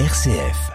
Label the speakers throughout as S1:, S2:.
S1: RCF.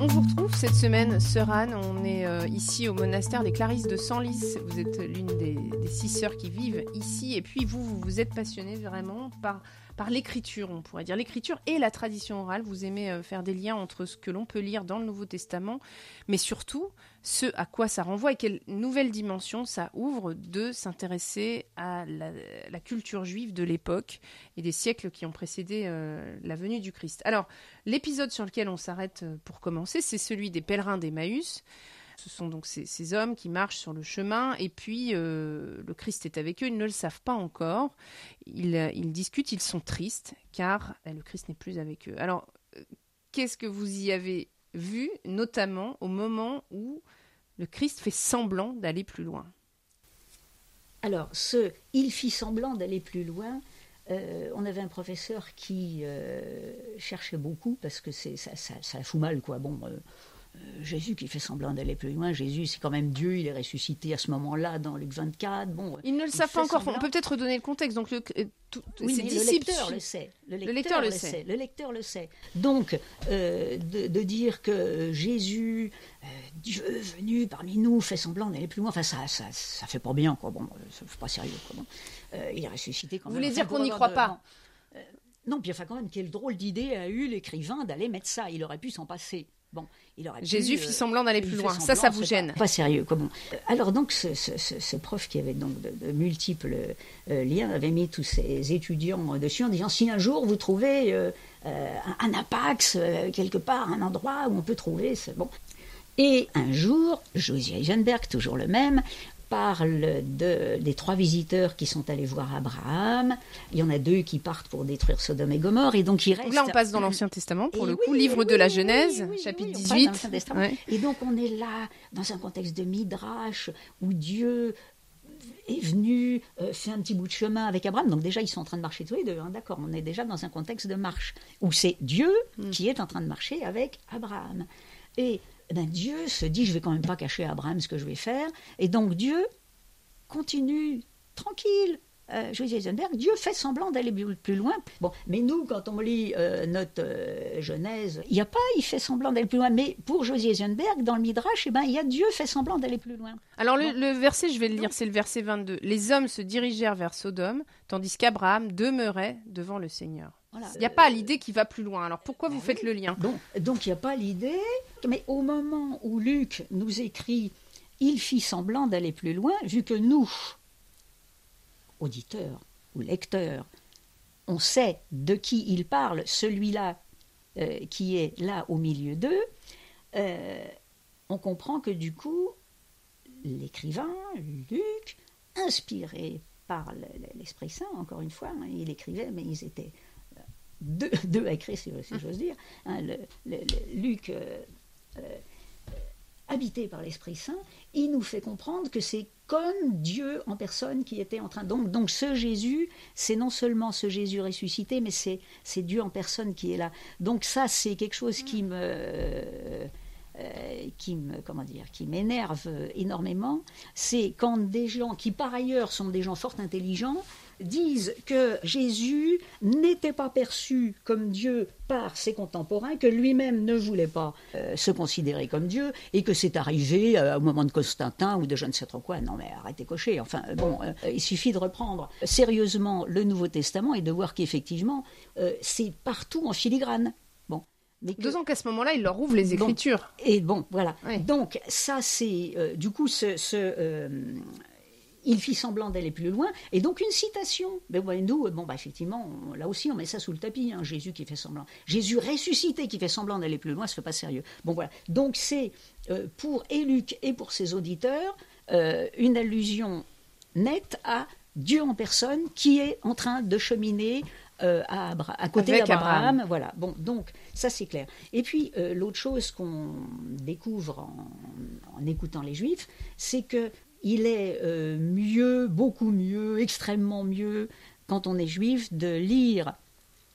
S2: On vous retrouve cette semaine, Sœur Anne. On est euh, ici au monastère des Clarisses de Senlis. Vous êtes l'une des, des six sœurs qui vivent ici. Et puis vous, vous vous êtes passionnée vraiment par, par l'écriture, on pourrait dire. L'écriture et la tradition orale. Vous aimez euh, faire des liens entre ce que l'on peut lire dans le Nouveau Testament, mais surtout ce à quoi ça renvoie et quelle nouvelle dimension ça ouvre de s'intéresser à la, culture juive de l'époque et des siècles qui ont précédé euh, la venue du Christ. Alors, l'épisode sur lequel on s'arrête euh, pour commencer, c'est celui des pèlerins d'Emmaüs. Ce sont donc ces, hommes qui marchent sur le chemin et puis euh, le Christ est avec eux, ils ne le savent pas encore. Ils, euh, discutent, ils sont tristes car euh, le Christ n'est plus avec eux. Alors, euh, qu'est-ce que vous y avez vu, notamment au moment où le Christ fait semblant d'aller plus loin?
S3: Alors, ce il fit semblant d'aller plus loin, on avait un professeur qui cherchait beaucoup parce que ça, ça, ça fout mal, quoi. Bon, Jésus qui fait semblant d'aller plus loin, Jésus c'est quand même Dieu, il est ressuscité à ce moment-là dans Luc 24. Bon,
S2: Ils ne le savent pas encore.
S3: semblant.
S2: On peut peut-être redonner le contexte. Donc, le, euh, tout-
S3: Oui, le lecteur le sait. Le lecteur,
S2: lecteur le
S3: le
S2: sait.
S3: sait. Le lecteur le sait. Donc, euh, de, de dire que Jésus, euh, Dieu venu parmi nous, fait semblant d'aller plus loin, enfin, ça, ça, ça fait pas bien, quoi. Bon, euh, c'est pas sérieux, quoi. Bon. Euh, il est ressuscité quand
S2: Vous
S3: même.
S2: voulez
S3: Enfin,
S2: dire qu'on n'y croit
S3: de-
S2: pas?
S3: Non. Euh, non, puis enfin, quand même, quelle drôle d'idée a eu l'écrivain d'aller mettre ça. Il aurait pu s'en passer. Bon, il aurait pu,
S2: Jésus
S3: euh,
S2: fit semblant d'aller plus loin. Ça, ça vous gêne.
S3: Pas, pas sérieux, comment Alors donc, ce, ce- ce- ce prof qui avait donc de, de multiples euh, liens avait mis tous ses étudiants dessus en disant si un jour vous trouvez euh, euh, un, un apax euh, quelque part, un endroit où on peut trouver, c'est bon. Et un jour, Josiah Eisenberg, toujours le même, parle de, des trois visiteurs qui sont allés voir Abraham. Il y en a deux qui partent pour détruire Sodome et Gomorre, et donc il reste.
S2: Là, on passe dans l'Ancien Testament, pour
S3: Et
S2: le
S3: oui,
S2: coup, livre
S3: oui,
S2: de la Genèse,
S3: oui,
S2: chapitre
S3: oui, on passe dans
S2: 18.
S3: l'Ancien Testament.
S2: Ouais.
S3: Et donc on est là, dans un contexte de Midrash, où Dieu est venu, euh, fait un petit bout de chemin avec Abraham. Donc déjà, ils sont en train de marcher tous les deux, hein, d'accord On est déjà dans un contexte de marche, où c'est Dieu
S2: Mm.
S3: qui est en train de marcher avec Abraham. Et eh ben, Dieu se dit, je vais quand même pas cacher à Abraham ce que je vais faire. Et donc Dieu continue, tranquille. Euh, Eisenberg, Dieu fait semblant d'aller plus loin. Bon, mais nous, quand on lit euh, notre euh, Genèse, il n'y a pas, il fait semblant d'aller plus loin. Mais pour José Eisenberg, dans le Midrash, eh ben, il y a Dieu fait semblant d'aller plus loin.
S2: Alors, le,
S3: Bon.
S2: le verset, je vais le lire, c'est le verset 22. Les hommes se dirigèrent vers Sodome, tandis qu'Abraham demeurait devant le Seigneur.
S3: Voilà.
S2: Il n'y a pas l'idée qui va plus loin. Alors, pourquoi vous
S3: bah
S2: faites le lien?
S3: Bon, donc il n'y a pas l'idée, mais au moment où Luc nous écrit Il fit semblant d'aller plus loin, vu que nous, auditeurs ou lecteurs, on sait de qui il parle, celui-là euh, qui est là au milieu d'eux, euh, on comprend que du coup, l'écrivain, Luc, inspiré par le- le- l'Esprit Saint, encore une fois, hein, il écrivait, mais ils étaient deux, deux à si, j'ose dire. hein, Luc, euh, euh, habité par l'Esprit Saint, il nous fait comprendre que c'est comme Dieu en personne qui était en train. Donc, donc ce Jésus, c'est non seulement ce Jésus ressuscité, mais c'est Dieu en personne qui est là. Donc ça, c'est quelque chose qui me euh, qui me comment dire qui m'énerve énormément, c'est quand des gens qui par ailleurs sont des gens fort intelligents disent que Jésus n'était pas perçu comme Dieu par ses contemporains, que lui-même ne voulait pas euh, se considérer comme Dieu, et que c'est arrivé euh, au moment de Constantin ou de je ne sais trop quoi. Non mais arrêtez cocher. Enfin euh, bon, euh, il suffit de reprendre sérieusement le Nouveau Testament et de voir qu'effectivement c'est partout en filigrane. Bon. Mais que-
S2: D'autant qu'à ce moment-là, il leur ouvre les
S3: Bon.
S2: Écritures.
S3: et bon, voilà. Donc, ça, c'est. euh, du coup, ce. ce, euh, il fit semblant d'aller plus loin. Et donc, une citation. Mais ouais, nous, euh, bon, bah, effectivement, on- là aussi, on met ça sous le tapis. hein, Jésus qui fait semblant. Jésus ressuscité qui fait semblant d'aller plus loin, ça fait pas sérieux. Bon, voilà. Donc, c'est euh, pour et Luc et pour ses auditeurs euh, une allusion nette à Dieu en personne qui est en train de cheminer euh, à, Abra- à côté d'Abraham.
S2: Abraham.
S3: Voilà. Bon, donc ça c'est clair. Et puis l'autre chose qu'on découvre en, en écoutant les Juifs, c'est que il est euh, mieux, beaucoup mieux, extrêmement mieux quand on est juif de lire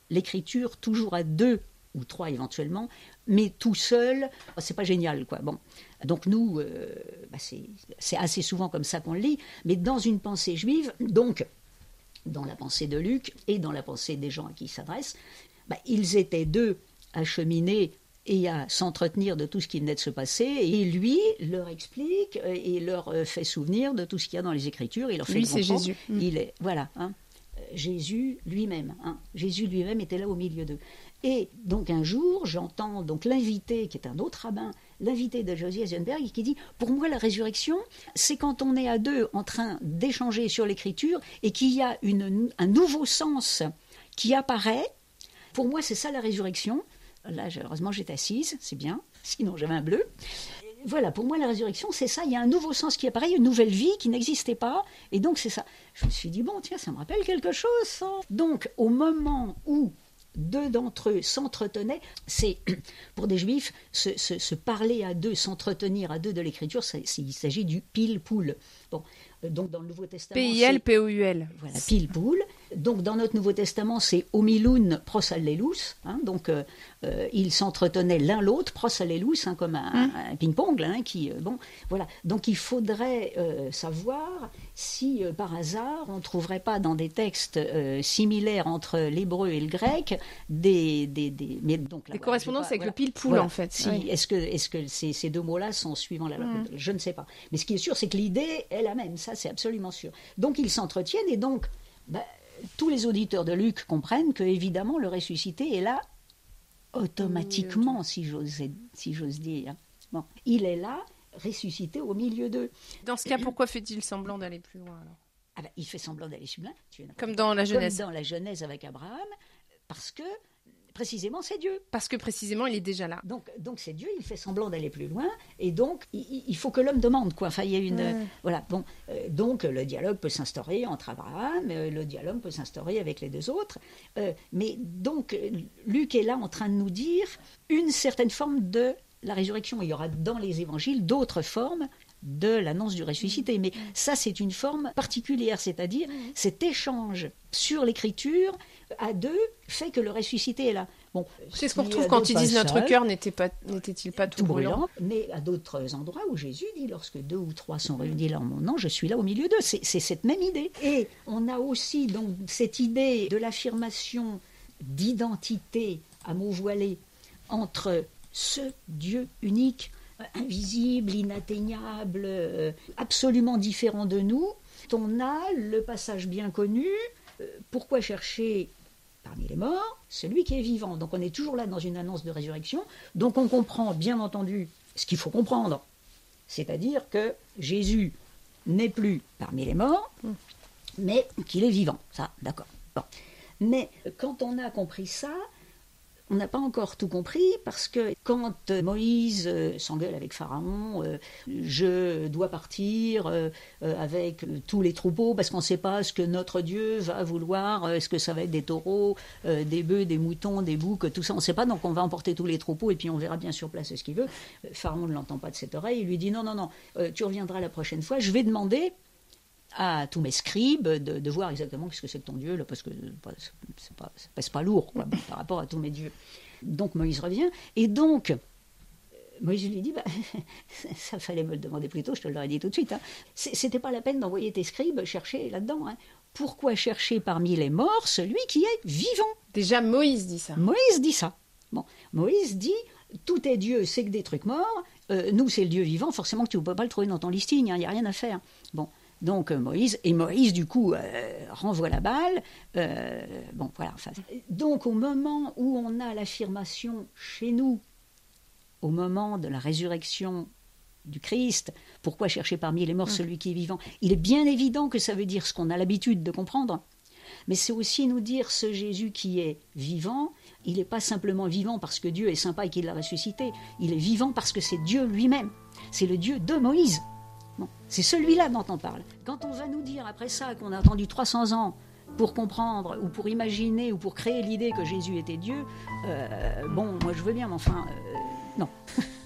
S3: l'écriture toujours à deux ou trois éventuellement, mais tout seul, c'est pas génial, quoi. Bon, donc nous, euh, bah, c'est assez souvent comme ça qu'on le lit, mais dans une pensée juive, donc dans la pensée de Luc et dans la pensée des gens à qui il s'adresse, bah, ils étaient deux à cheminer et à s'entretenir de tout ce qui venait de se passer, et lui leur explique euh, et leur euh, fait souvenir de tout ce qu'il y a dans les Écritures. Il leur fait
S2: lui, c'est Jésus.
S3: Il est voilà. Hein, Jésus lui-même. Hein, Jésus lui-même était là au milieu d'eux. Et donc un jour, j'entends donc l'invité, qui est un autre rabbin, l'invité de Josie Eisenberg, qui dit Pour moi, la résurrection, c'est quand on est à deux en train d'échanger sur l'écriture et qu'il y a une, un nouveau sens qui apparaît. Pour moi, c'est ça la résurrection. Là, heureusement, j'étais assise, c'est bien, sinon j'avais un bleu. Voilà, pour moi, la résurrection, c'est ça. Il y a un nouveau sens qui apparaît, une nouvelle vie qui n'existait pas. Et donc, c'est ça. Je me suis dit, bon, tiens, ça me rappelle quelque chose, ça. Donc, au moment où deux d'entre eux s'entretenaient. C'est, pour des juifs, se, parler à deux, s'entretenir à deux de l'écriture, il s'agit du pile-poule. Bon, euh, donc dans le Nouveau Testament.
S2: P-I-L-P-O-U-L.
S3: Voilà, pile-poule. Donc dans notre Nouveau Testament, c'est Omilun pros allelus. Hein, donc euh, euh, ils s'entretenaient l'un l'autre, pros allelus, hein, comme un, mmh. ping-pong. Hein, qui, bon, voilà. Donc il faudrait savoir si par hasard on ne trouverait pas dans des textes similaires entre l'hébreu et le grec des, des, des,
S2: mais donc, des correspondances avec le pile-poule en fait.
S3: Si, Est-ce que, est que ces, ces, deux mots-là sont suivants la mmh. Je ne sais pas. Mais ce qui est sûr, c'est que l'idée est la même. Ça, c'est absolument sûr. Donc ils s'entretiennent et donc. Bah, tous les auditeurs de Luc comprennent que, évidemment, le ressuscité est là automatiquement, si j'ose si dire. Bon, il est là, ressuscité au milieu d'eux.
S2: Dans ce cas, pourquoi fait-il semblant d'aller plus loin alors?
S3: Ah ben, Il fait semblant d'aller plus loin.
S2: Comme dans la Genèse.
S3: Comme dans la Genèse avec Abraham, parce que précisément, c'est Dieu.
S2: Parce que précisément, il est déjà là.
S3: Donc, donc c'est Dieu, il fait semblant d'aller plus loin, et donc, il, faut que l'homme demande, quoi. Enfin, il y a une... Voilà, bon, euh, donc, le dialogue peut s'instaurer entre Abraham, euh, le dialogue peut s'instaurer avec les deux autres, euh, mais donc, Luc est là en train de nous dire une certaine forme de la résurrection. Il y aura dans les évangiles d'autres formes de l'annonce du ressuscité. Mais ça, c'est une forme particulière, c'est-à-dire cet échange sur l'écriture à deux fait que le ressuscité est là.
S2: Bon, c'est ce qu'on retrouve quand ils disent notre cœur n'était pas n'était-il pas tout, brûlant.
S3: Mais à d'autres endroits où Jésus dit lorsque deux ou trois sont réunis là en mon nom, je suis là au milieu d'eux. C'est cette même idée. Et on a aussi donc cette idée de l'affirmation d'identité à mots voilés entre ce Dieu unique, invisible, inatteignable, euh, absolument différent de nous. On a le passage bien connu. Euh, pourquoi chercher parmi les morts, celui qui est vivant. Donc on est toujours là dans une annonce de résurrection. Donc on comprend bien entendu ce qu'il faut comprendre, c'est-à-dire que Jésus n'est plus parmi les morts, mais qu'il est vivant. Ça, d'accord. Mais quand on a compris ça, on n'a pas encore tout compris parce que quand euh, Moïse euh, s'engueule avec Pharaon, euh, je dois partir avec tous les troupeaux parce qu'on ne sait pas ce que notre Dieu va vouloir, est-ce que ça va être des taureaux, des bœufs, des moutons, des boucs, tout ça, on ne sait pas, donc on va emporter tous les troupeaux et puis on verra bien sur place ce qu'il veut. Pharaon ne l'entend pas de cette oreille, il lui dit non, non, non, tu reviendras la prochaine fois, je vais demander à tous mes scribes de, voir exactement ce que c'est que ton Dieu, là, parce que c'est pas, pas, pas lourd par rapport à tous mes dieux. Donc Moïse revient, et donc Moïse lui dit bah, Ça fallait me le demander plus tôt, je te l'aurais dit tout de suite. Hein. C'était pas la peine d'envoyer tes scribes chercher là-dedans. Hein. Pourquoi chercher parmi les morts celui qui est vivant?
S2: Déjà, Moïse dit ça.
S3: Moïse dit ça. Bon, Moïse dit Tout est Dieu, c'est que des trucs morts. Euh, nous, c'est le Dieu vivant. Forcément que tu ne peux pas le trouver dans ton listing. Il hein, n'y a rien à faire. Bon, donc euh, Moïse, et Moïse du coup euh, renvoie la balle. Euh, bon, voilà. donc au moment où on a l'affirmation chez nous, au moment de la résurrection du Christ, pourquoi chercher parmi les morts mm. celui qui est vivant? Il est bien évident que ça veut dire ce qu'on a l'habitude de comprendre, mais c'est aussi nous dire ce Jésus qui est vivant, il n'est pas simplement vivant parce que Dieu est sympa et qu'il l'a ressuscité, il est vivant parce que c'est Dieu lui-même, c'est le Dieu de Moïse c'est celui-là dont on parle. Quand on va nous dire après ça qu'on a attendu 300 ans pour comprendre ou pour imaginer ou pour créer l'idée que Jésus était Dieu, euh, bon, moi je veux bien, mais enfin, euh, non.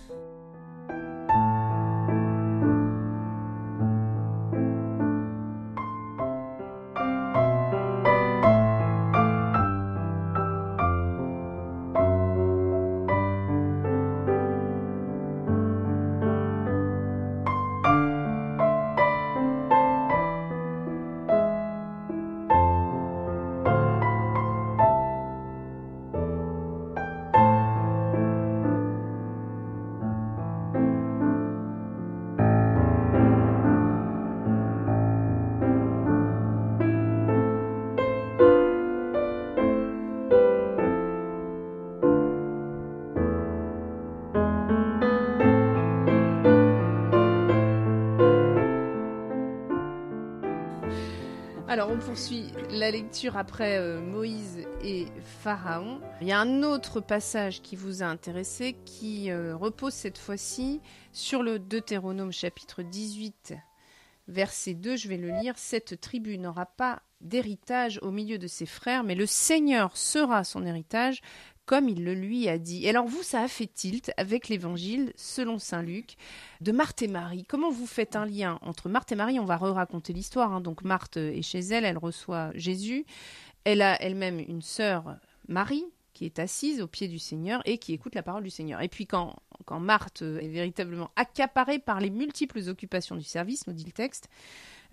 S2: Alors on poursuit la lecture après euh, Moïse et Pharaon. Il y a un autre passage qui vous a intéressé qui euh, repose cette fois-ci sur le Deutéronome chapitre 18 verset 2, je vais le lire. Cette tribu n'aura pas d'héritage au milieu de ses frères, mais le Seigneur sera son héritage comme il le lui a dit. Et alors vous, ça a fait tilt avec l'évangile selon Saint Luc de Marthe et Marie. Comment vous faites un lien entre Marthe et Marie? On va re-raconter l'histoire. Hein. Donc Marthe est chez elle, elle reçoit Jésus. Elle a elle-même une sœur, Marie, qui est assise au pied du Seigneur et qui écoute la parole du Seigneur. Et puis quand, Marthe est véritablement accaparée par les multiples occupations du service, nous dit le texte,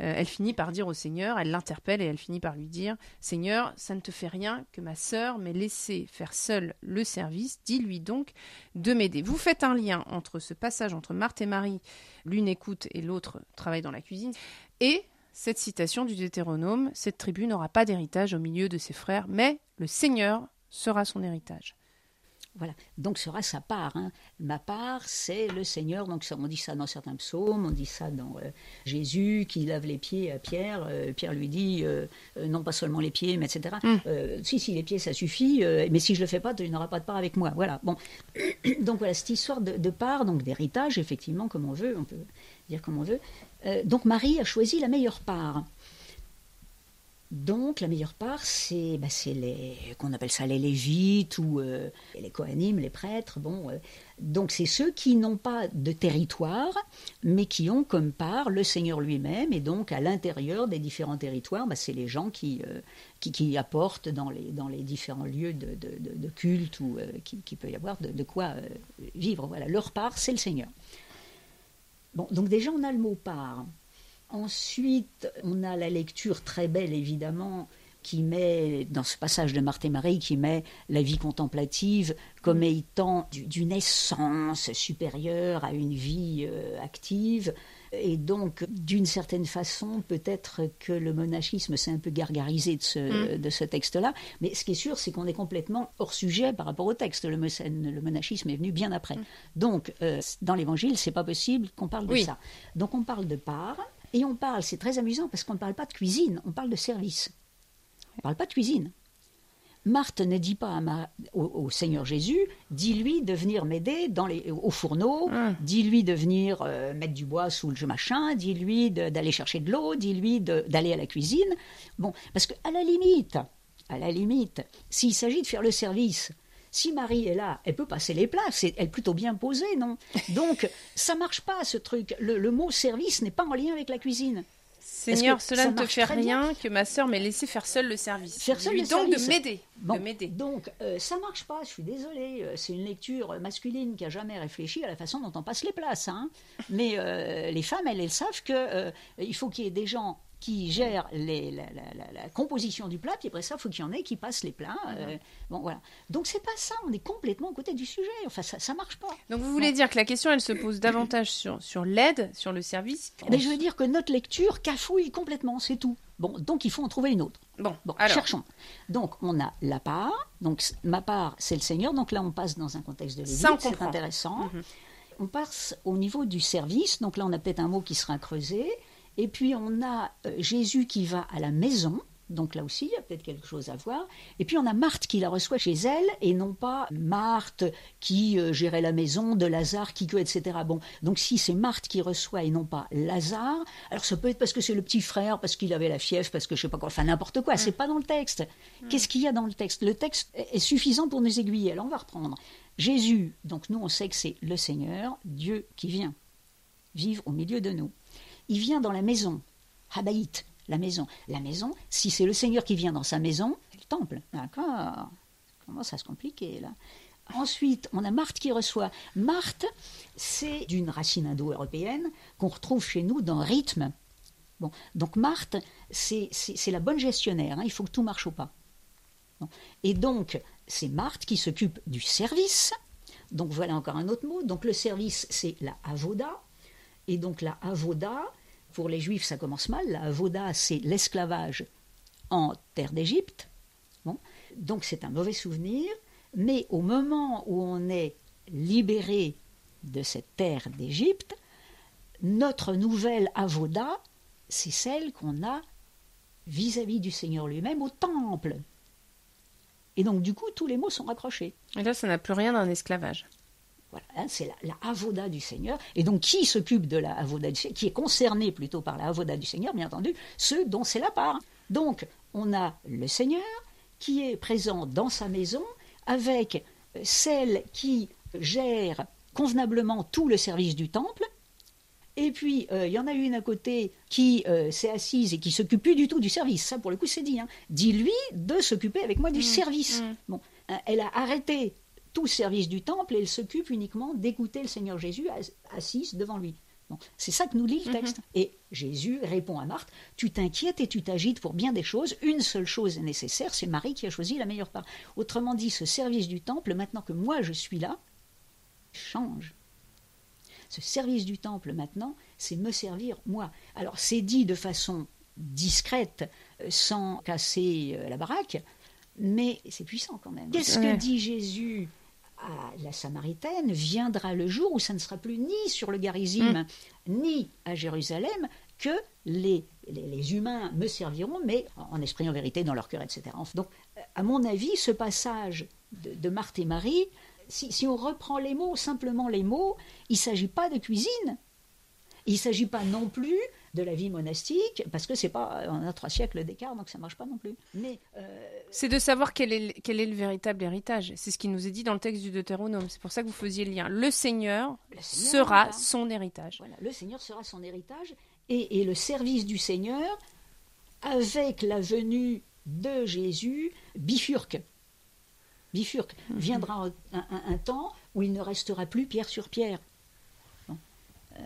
S2: elle finit par dire au Seigneur, elle l'interpelle et elle finit par lui dire Seigneur, ça ne te fait rien que ma sœur m'ait laissé faire seule le service, dis-lui donc de m'aider. Vous faites un lien entre ce passage entre Marthe et Marie, l'une écoute et l'autre travaille dans la cuisine, et cette citation du Deutéronome Cette tribu n'aura pas d'héritage au milieu de ses frères, mais le Seigneur sera son héritage.
S3: Voilà, donc sera sa part. Hein. Ma part, c'est le Seigneur. Donc on dit ça dans certains psaumes, on dit ça dans euh, Jésus qui lave les pieds à Pierre. Euh, Pierre lui dit euh, non pas seulement les pieds, mais etc. Mm. si si les pieds ça suffit, mais si je le fais pas, tu n'auras pas de part avec moi. Voilà. Bon, donc voilà cette histoire de, de part, donc d'héritage effectivement comme on veut, on peut dire comme on veut. donc Marie a choisi la meilleure part. Donc la meilleure part, c'est bah, les qu'on appelle ça les lévites ou euh, les coanimes, les prêtres. Bon, euh. donc c'est ceux qui n'ont pas de territoire, mais qui ont comme part le Seigneur lui-même. Et donc à l'intérieur des différents territoires, bah, c'est les gens qui, euh, qui, apportent dans les dans les différents lieux de, culte ou qui, peut y avoir de, quoi vivre. Voilà, leur part, c'est le Seigneur. Bon, donc déjà on a le mot part. Ensuite, on a la lecture très belle, évidemment, qui met, dans ce passage de Marthe et Marie, qui met la vie contemplative comme étant d'une essence supérieure à une vie euh, active. Et donc, d'une certaine façon, peut-être que le monachisme s'est un peu gargarisé de ce, mm. de ce texte-là. Mais ce qui est sûr, c'est qu'on est complètement hors sujet par rapport au texte. Le, le monachisme est venu bien après. Mm. Donc, euh, dans l'Évangile, c'est pas possible qu'on parle de ça. Donc, on parle de part. Et on parle, c'est très amusant parce qu'on ne parle pas de cuisine, on parle de service. On ne parle pas de cuisine. Marthe ne dit pas au, Seigneur Jésus, dis-lui de venir m'aider dans les, au fourneau, ah. dis-lui de venir euh, mettre du bois sous le machin, dis-lui d'aller chercher de l'eau, dis-lui d'aller à la cuisine. Bon, parce qu'à la limite, à la limite, s'il s'agit de faire le service, si Marie est là, elle peut passer les plats, elle est plutôt bien posée, non? Donc, ça marche pas, ce truc. Le, mot service n'est pas en lien avec la cuisine.
S2: Seigneur, cela ne te fait rien que ma sœur m'ait laissé faire seule le service.
S3: Faire seul
S2: le donc de m'aider. m'aider.
S3: Donc euh, ça marche pas. Je suis désolée. Euh, c'est une lecture masculine qui a jamais réfléchi à la façon dont on passe les places. Hein. Mais euh, les femmes, elles, elles savent que il faut qu'il y ait des gens qui gère les, la, composition du plat, puis après ça, il faut qu'il y en ait qui passent les plats. Euh, bon, voilà. Donc c'est pas ça, on est complètement à côté du sujet. Enfin, ça, ça marche pas.
S2: Donc vous voulez dire que la question, elle se pose davantage sur, sur l'aide, sur le service
S3: Mais Je veux dire que notre lecture cafouille complètement, c'est tout. Bon, donc il faut en trouver une autre.
S2: Bon,
S3: bon cherchons. Donc on a la part, donc ma part, c'est le Seigneur, donc là on passe dans un contexte de Lévite, c'est intéressant. Mhm. On passe au niveau du service, donc là on a peut-être un mot qui sera creusé. Et puis on a euh, Jésus qui va à la maison, donc là aussi, il y a peut-être quelque chose à voir. Et puis on a Marthe qui la reçoit chez elle, et non pas Marthe qui euh, gérait la maison, de Lazare qui etc. Bon, donc si c'est Marthe qui reçoit et non pas Lazare, alors ça peut être parce que c'est le petit frère, parce qu'il avait la fièvre, parce que je sais pas quoi, enfin n'importe quoi, c'est pas dans le texte. Qu'est-ce qu'il y a dans le texte? Le texte est suffisant pour nous aiguiller. Alors on va reprendre. Jésus, donc nous on sait que c'est le Seigneur, Dieu qui vient vivre au milieu de nous il vient dans la maison. Habaït, la maison. La maison, si c'est le Seigneur qui vient dans sa maison, c'est le temple. D'accord Comment ça se compliquer là Ensuite, on a Marthe qui reçoit. Marthe, c'est d'une racine indo-européenne qu'on retrouve chez nous dans rythme. Bon, donc Marthe, c'est la bonne gestionnaire. Hein. il faut que tout marche au pas. Et donc, c'est Marthe qui s'occupe du service. Donc voilà encore un autre mot. Donc le service, c'est la avoda. Et donc la avoda, pour les Juifs, ça commence mal. La voda, c'est l'esclavage en terre d'Égypte. Bon. Donc c'est un mauvais souvenir. Mais au moment où on est libéré de cette terre d'Égypte, notre nouvelle avoda, c'est celle qu'on a vis-à-vis du Seigneur lui-même au temple. Et donc, du coup, tous les mots sont raccrochés.
S2: Et là, ça n'a plus rien d'un esclavage.
S3: Voilà, hein, c'est la, la, avoda du Seigneur. Et donc, qui s'occupe de la avoda du Seigneur Qui est concerné plutôt par la avoda du Seigneur, bien entendu, ceux dont c'est la part. Donc, on a le Seigneur qui est présent dans sa maison avec celle qui gère convenablement tout le service du temple. Et puis, euh, il y en a une à côté qui euh, s'est assise et qui s'occupe plus du tout du service. Ça, pour le coup, c'est dit. Hein. Dis-lui de s'occuper avec moi du mmh, service. Mmh. Bon, hein, elle a arrêté tout service du temple et elle s'occupe uniquement d'écouter le Seigneur Jésus assise devant lui. C'est ça que nous lit le texte. Mhm. Et Jésus répond à Marthe, tu t'inquiètes et tu t'agites pour bien des choses, une seule chose est nécessaire, c'est Marie qui a choisi la meilleure part. Autrement dit, ce service du temple, maintenant que moi je suis là, change. Ce service du temple maintenant, c'est me servir moi. Alors c'est dit de façon discrète, euh, sans casser euh, la baraque, mais c'est puissant quand même. Qu'est-ce que dit Jésus à la Samaritaine viendra le jour où ça ne sera plus ni sur le Garizim, mm. ni à Jérusalem, que les, les, humains me serviront, mais en esprit, en vérité, dans leur cœur, etc. Donc, à mon avis, ce passage de, Marthe et Marie, si, si, on reprend les mots, simplement les mots, il ne s'agit pas de cuisine. Il ne s'agit pas non plus de la vie monastique, parce que c'est pas, on a trois siècles d'écart, donc ça marche pas non plus. Mais
S2: euh, c'est de savoir quel est, quel est le véritable héritage. C'est ce qui nous est dit dans le texte du Deutéronome. C'est pour ça que vous faisiez le lien. Le Seigneur, sera son héritage.
S3: Voilà, le Seigneur sera son héritage, et, et le service du Seigneur, avec la venue de Jésus, bifurque. Bifurque. Mhm. Viendra un, un, temps où il ne restera plus pierre sur pierre.
S2: Euh,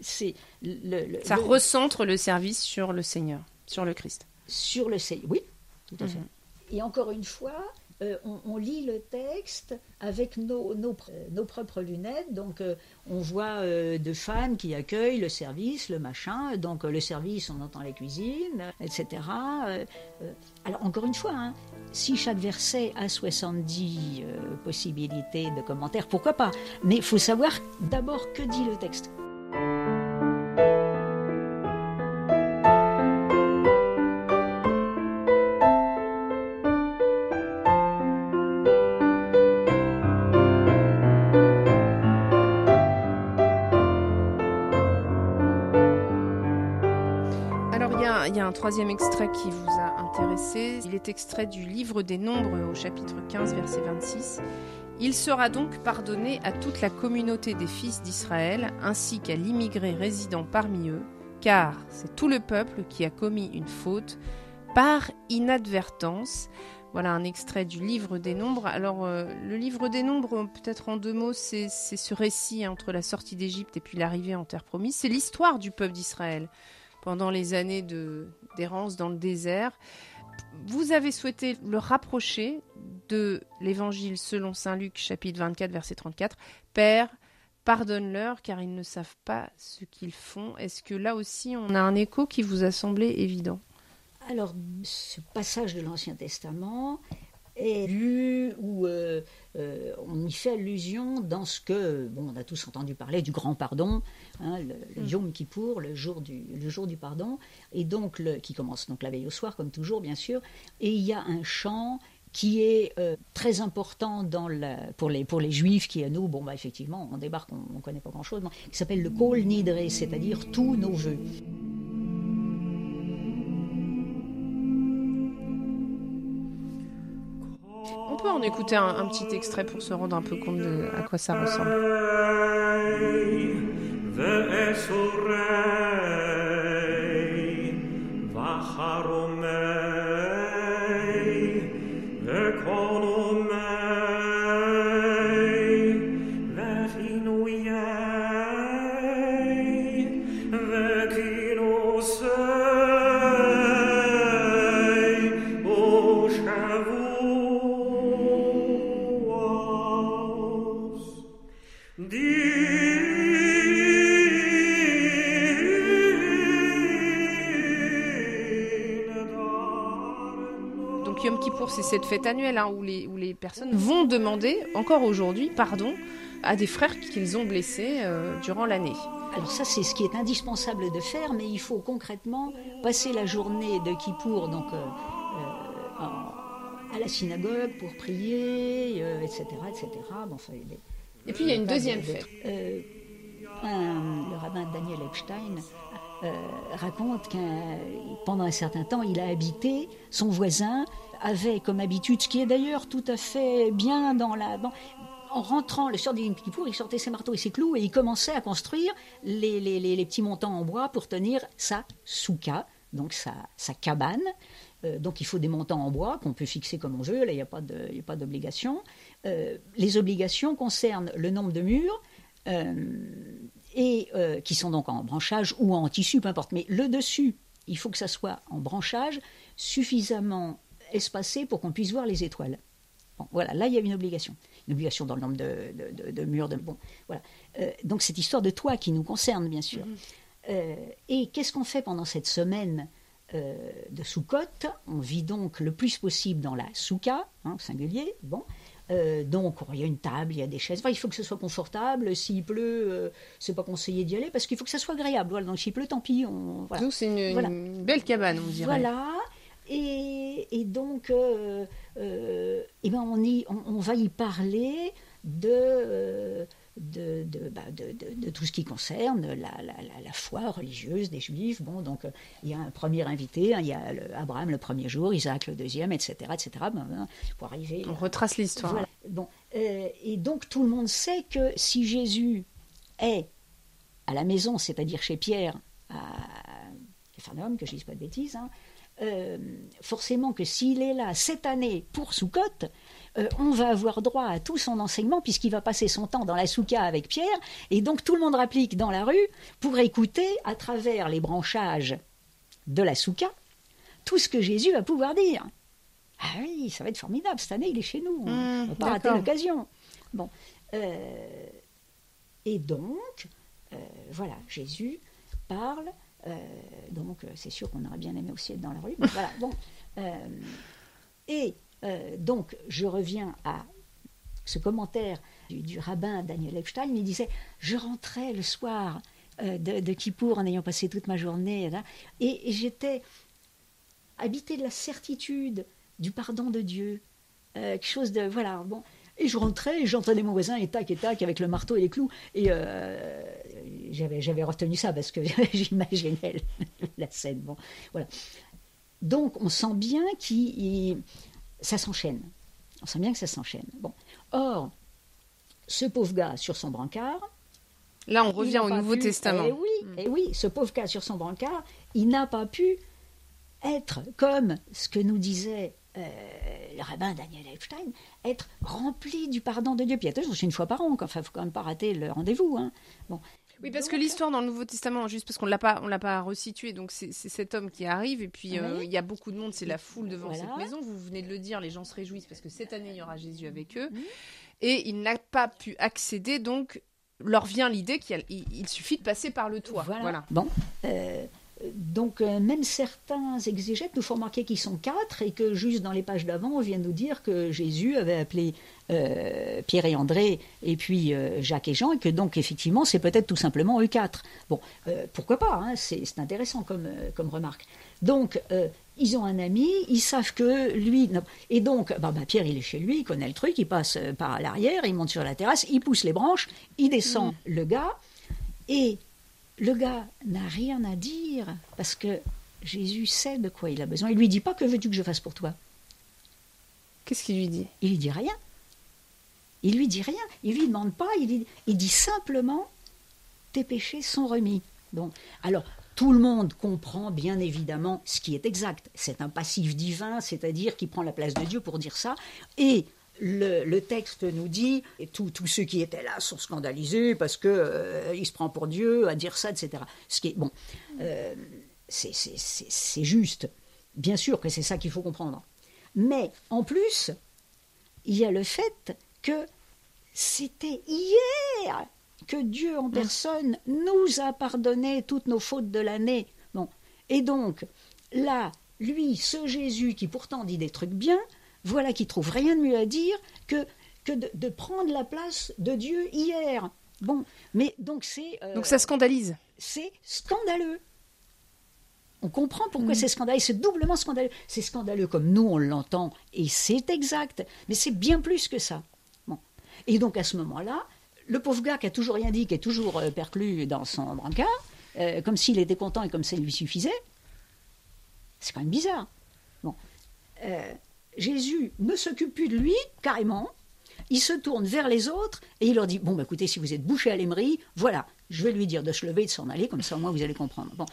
S2: c'est le, ça recentre le service sur le Seigneur, sur le Christ.
S3: Sur le Seigneur, oui, tout à fait. Mhm. Et encore une fois, euh, on, lit le texte avec nos, nos, nos propres lunettes. Donc, euh, on voit de fans qui accueillent le service, le machin. Donc, le service, on entend la cuisine, etc. alors, encore une fois, hein, si chaque verset a 70 possibilités de commentaires, pourquoi pas? Mais il faut savoir d'abord que dit le texte.
S2: Troisième extrait qui vous a intéressé. Il est extrait du livre des Nombres au chapitre 15, verset 26. Il sera donc pardonné à toute la communauté des fils d'Israël, ainsi qu'à l'immigré résidant parmi eux, car c'est tout le peuple qui a commis une faute par inadvertance. Voilà un extrait du livre des Nombres. Alors, euh, le livre des Nombres, peut-être en deux mots, c'est ce récit entre la sortie d'Égypte et puis l'arrivée en terre promise. C'est l'histoire du peuple d'Israël pendant les années d'errance dans le désert. Vous avez souhaité le rapprocher de l'évangile selon Saint Luc chapitre 24 verset 34. Père, pardonne-leur car ils ne savent pas ce qu'ils font. Est-ce que là aussi on a un écho qui vous a semblé évident?
S3: Alors, ce passage de l'Ancien Testament est lu ou euh, euh, on y fait allusion dans ce que, bon, on a tous entendu parler du grand pardon, hein, le, le, mm. Yom Kippour, le jour du, le jour du pardon, et donc le, qui commence donc la veille au soir, comme toujours, bien sûr, et il y a un chant qui est euh, très important dans la, pour, les, pour les juifs qui à nous, bon bah effectivement, on débarque, on ne connaît pas grand-chose, qui s'appelle le Kol Nidre, c'est-à-dire tous nos vœux.
S2: Peut en écouter un, un, petit extrait pour se rendre un peu compte de à quoi ça ressemble. C'est cette fête annuelle hein, où, les, où les personnes vont demander, encore aujourd'hui, pardon à des frères qu'ils ont blessés euh, durant l'année.
S3: Alors ça, c'est ce qui est indispensable de faire, mais il faut concrètement passer la journée de Kippour, donc euh, euh, à la synagogue pour prier, etc., etc.
S2: Bon, Et puis il y a une deuxième fête.
S3: le rabbin Daniel Epstein raconte qu'un pendant un certain temps, il a habité son voisin avait comme habitude, ce qui est d'ailleurs tout à fait bien dans la en rentrant le soir du Kippour, il sortait ses marteaux et ses clous et il commençait à construire les, les, petits montants en bois pour tenir sa souka, donc sa, sa cabane. Euh, donc il faut des montants en bois qu'on peut fixer comme on veut, là il n'y a pas d'obligation. Euh, les obligations concernent le nombre de murs, euh, et qui sont donc en branchage ou en tissu, peu importe. Mais le dessus, il faut que ça soit en branchage suffisamment espacé pour qu'on puisse voir les étoiles. Bon, voilà, là il y a une obligation une obligation dans le nombre de, murs. De, bon, voilà. Euh, donc cette histoire de toit qui nous concerne, bien sûr. Mhm. Euh, et qu'est-ce qu'on fait pendant cette semaine euh, de Soukot On vit donc le plus possible dans la souka, hein, singulier. Bon. donc, il y a une table, il y a des chaises. il faut que ce soit confortable. S'il pleut, c'est pas conseillé d'y aller parce qu'il faut que ça soit agréable. Voilà, donc, s'il pleut, tant pis. On,
S2: voilà. c'est une, belle cabane, on dirait.
S3: Voilà. Et, donc, euh, euh, eh ben on, y, on, va y parler de, euh, de, bah, de, tout ce qui concerne la, la, la, foi religieuse des Juifs. Bon, donc il y a un premier invité, hein, il y a Abraham le premier jour, Isaac le deuxième, etc. etc. Ben, pour arriver,
S2: on retrace l'histoire.
S3: Bon, et donc tout le monde sait que si Jésus est à la maison, c'est-à-dire chez Pierre, à Capharnaüm, que je ne dise pas de bêtises, hein, euh, forcément que s'il est là cette année pour Soukot, euh, on va avoir droit à tout son enseignement puisqu'il va passer son temps dans la souka avec Pierre, et donc tout le monde rapplique dans la rue pour écouter à travers les branchages de la souka tout ce que Jésus va pouvoir dire. Ah oui, ça va être formidable, cette année il est chez nous, on ne mmh, va pas rater l'occasion. Bon. Euh, et donc, voilà, Jésus parle donc, euh, c'est sûr qu'on aurait bien aimé aussi être dans la rue. voilà, bon. Euh, et donc, je reviens à ce commentaire du, rabbin Daniel Epstein. Il disait Je rentrais le soir de, de Kippour en ayant passé toute ma journée, et, j'étais habité de la certitude du pardon de Dieu. quelque chose de. Voilà, bon. Et je rentrais, et j'entendais mon voisin, et tac, et tac, avec le marteau et les clous. Et euh, j'avais retenu ça parce que j'imaginais la scène. Bon, voilà. Donc, on sent bien que ça s'enchaîne. On sent bien que ça s'enchaîne. Bon. Or, ce pauvre gars sur son brancard.
S2: Là, on revient au Nouveau Testament.
S3: Eh oui, mm. eh oui, ce pauvre gars sur son brancard, il n'a pas pu être comme ce que nous disait euh, le rabbin Daniel Epstein, être rempli du pardon de Dieu. Puis attention, c'est une fois par an, enfin, il faut quand même pas rater le rendez-vous. Hein.
S2: Bon. Oui, parce que l'histoire dans le Nouveau Testament, juste parce qu'on l'a pas, on l'a pas resitué, donc c'est cet homme qui arrive et puis euh, il y a beaucoup de monde, c'est la foule devant cette maison. Vous venez de le dire, les gens se réjouissent parce que cette année il y aura Jésus avec eux, et il n'a pas pu accéder, donc leur vient l'idée qu'il il, suffit de passer par le toit.
S3: Voilà. Bon. Euh, donc euh, même certains exégètes nous font remarquer qu'ils sont quatre et que juste dans les pages d'avant, on vient nous dire que Jésus avait appelé euh, Pierre et André et puis euh, Jacques et Jean et que donc effectivement c'est peut-être tout simplement eux quatre. Bon, pourquoi pas, hein, c'est intéressant comme, comme remarque. Donc ils ont un ami, ils savent que lui... Et donc, bah, bah, Pierre, il est chez lui, il connaît le truc, il passe par l'arrière, il monte sur la terrasse, il pousse les branches, il descend mm. le gars, et le gars n'a rien à dire parce que Jésus sait de quoi il a besoin. Il lui dit pas que veux-tu que je fasse pour toi?
S2: Qu'est-ce qu'il lui dit?
S3: Il lui dit rien. Il lui dit rien. Il lui demande pas. Il dit, il dit simplement tes péchés sont remis. Bon, alors tout le monde comprend bien évidemment ce qui est exact. C'est un passif divin, c'est-à-dire qui prend la place de Dieu pour dire ça. Et le, texte nous dit, et tous ceux qui étaient là sont scandalisés parce qu'il euh, il se prend pour Dieu à dire ça, etc. Ce qui est, bon, euh, c'est juste. Bien sûr que c'est ça qu'il faut comprendre. Mais en plus, il y a le fait que c'était hier que Dieu en personne nous a pardonné toutes nos fautes de l'année. Bon. Et donc, là, lui, ce Jésus qui pourtant dit des trucs bien, voilà qui trouve rien de mieux à dire que que de, prendre la place de Dieu hier. Bon, mais donc c'est.
S2: Euh, donc ça scandalise.
S3: C'est scandaleux. On comprend pourquoi mm. c'est scandaleux. C'est doublement scandaleux. C'est scandaleux comme nous on l'entend et c'est exact. Mais c'est bien plus que ça. Bon. Et donc à ce moment-là, le pauvre gars qui a toujours rien dit, qui est toujours euh, perclus dans son brancard, euh, comme s'il était content et comme ça lui suffisait, c'est quand même bizarre. Bon. Euh, Jésus ne s'occupe plus de lui, carrément. Il se tourne vers les autres et il leur dit Bon, bah, écoutez, si vous êtes bouché à l'émery, voilà, je vais lui dire de se lever et de s'en aller, comme ça au moins vous allez comprendre. Bon.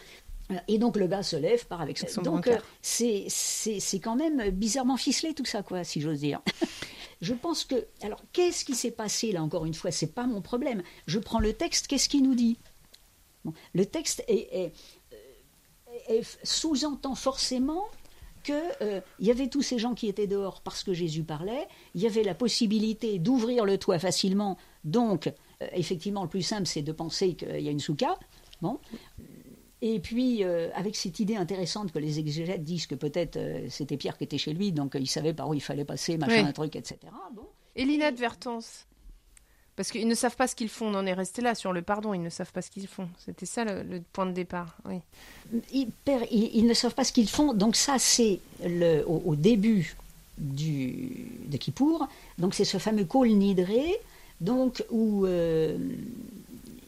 S3: Et donc le gars se lève, part avec son Donc c'est quand même bizarrement ficelé tout ça, quoi, si j'ose dire. Je pense que. Alors, qu'est-ce qui s'est passé là encore une fois? C'est pas mon problème. Je prends le texte. Qu'est-ce qu'il nous dit? Le texte est, sous-entend forcément qu'il euh, y avait tous ces gens qui étaient dehors parce que Jésus parlait. Il y avait la possibilité d'ouvrir le toit facilement. Donc, euh, effectivement, le plus simple, c'est de penser qu'il y a une souka. Bon. Et puis, euh, avec cette idée intéressante que les exégètes disent que peut-être c'était Pierre qui était chez lui, donc il savait par où il fallait passer, machin, un truc, etc. Bon.
S2: Et l'inadvertance Parce qu'ils ne savent pas ce qu'ils font, on en est resté là sur le pardon, ils ne savent pas ce qu'ils font. C'était ça le, point de départ.
S3: Ils, ne savent pas ce qu'ils font, donc ça c'est au, début du, de Kippour, donc c'est ce fameux Kol Nidré, donc où il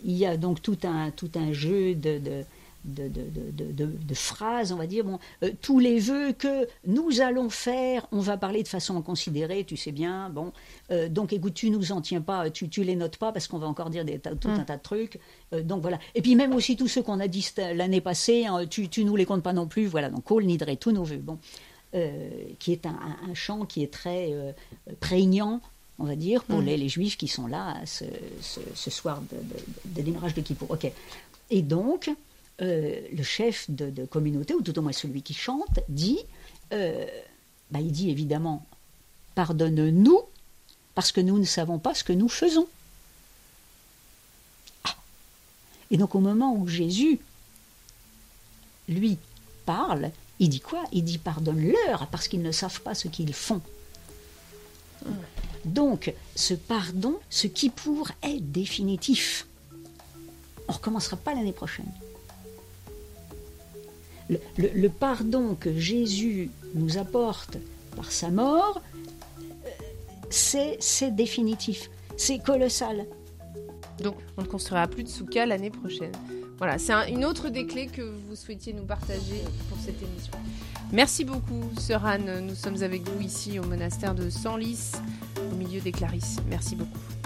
S3: y a donc tout un, tout un jeu de, de, phrases, on va dire, bon, euh, tous les vœux que nous allons faire, on va parler de façon considérée, tu sais bien, bon, euh, donc écoute, tu nous en tiens pas, tu, tu les notes pas parce qu'on va encore dire des, tout un mm. tas de trucs, euh, donc voilà. Et puis même aussi tous ceux qu'on a dit l'année passée, hein, tu, tu nous les comptes pas non plus, voilà, donc Cole Nidre, tous nos vœux, bon, qui est un, chant qui est très prégnant, on va dire, pour mm. les, les, juifs qui sont là ce, ce, soir de, de démarrage de Kippour. Ok. Et donc, euh, le chef de, communauté, ou tout au moins celui qui chante, dit, euh, bah, il dit évidemment, pardonne-nous, parce que nous ne savons pas ce que nous faisons. Ah. Et donc au moment où Jésus, lui, parle, il dit quoi? Il dit pardonne-leur, parce qu'ils ne savent pas ce qu'ils font. Donc, ce pardon, ce qui pour est définitif. On ne recommencera pas l'année prochaine le, pardon que Jésus nous apporte par sa mort, c'est définitif, c'est colossal.
S2: Donc on ne construira plus de souka l'année prochaine. Voilà, c'est une autre des clés que vous souhaitiez nous partager pour cette émission. Merci beaucoup, Sœur Anne. Nous sommes avec vous ici au monastère de Senlis, au milieu des Clarisses. Merci beaucoup.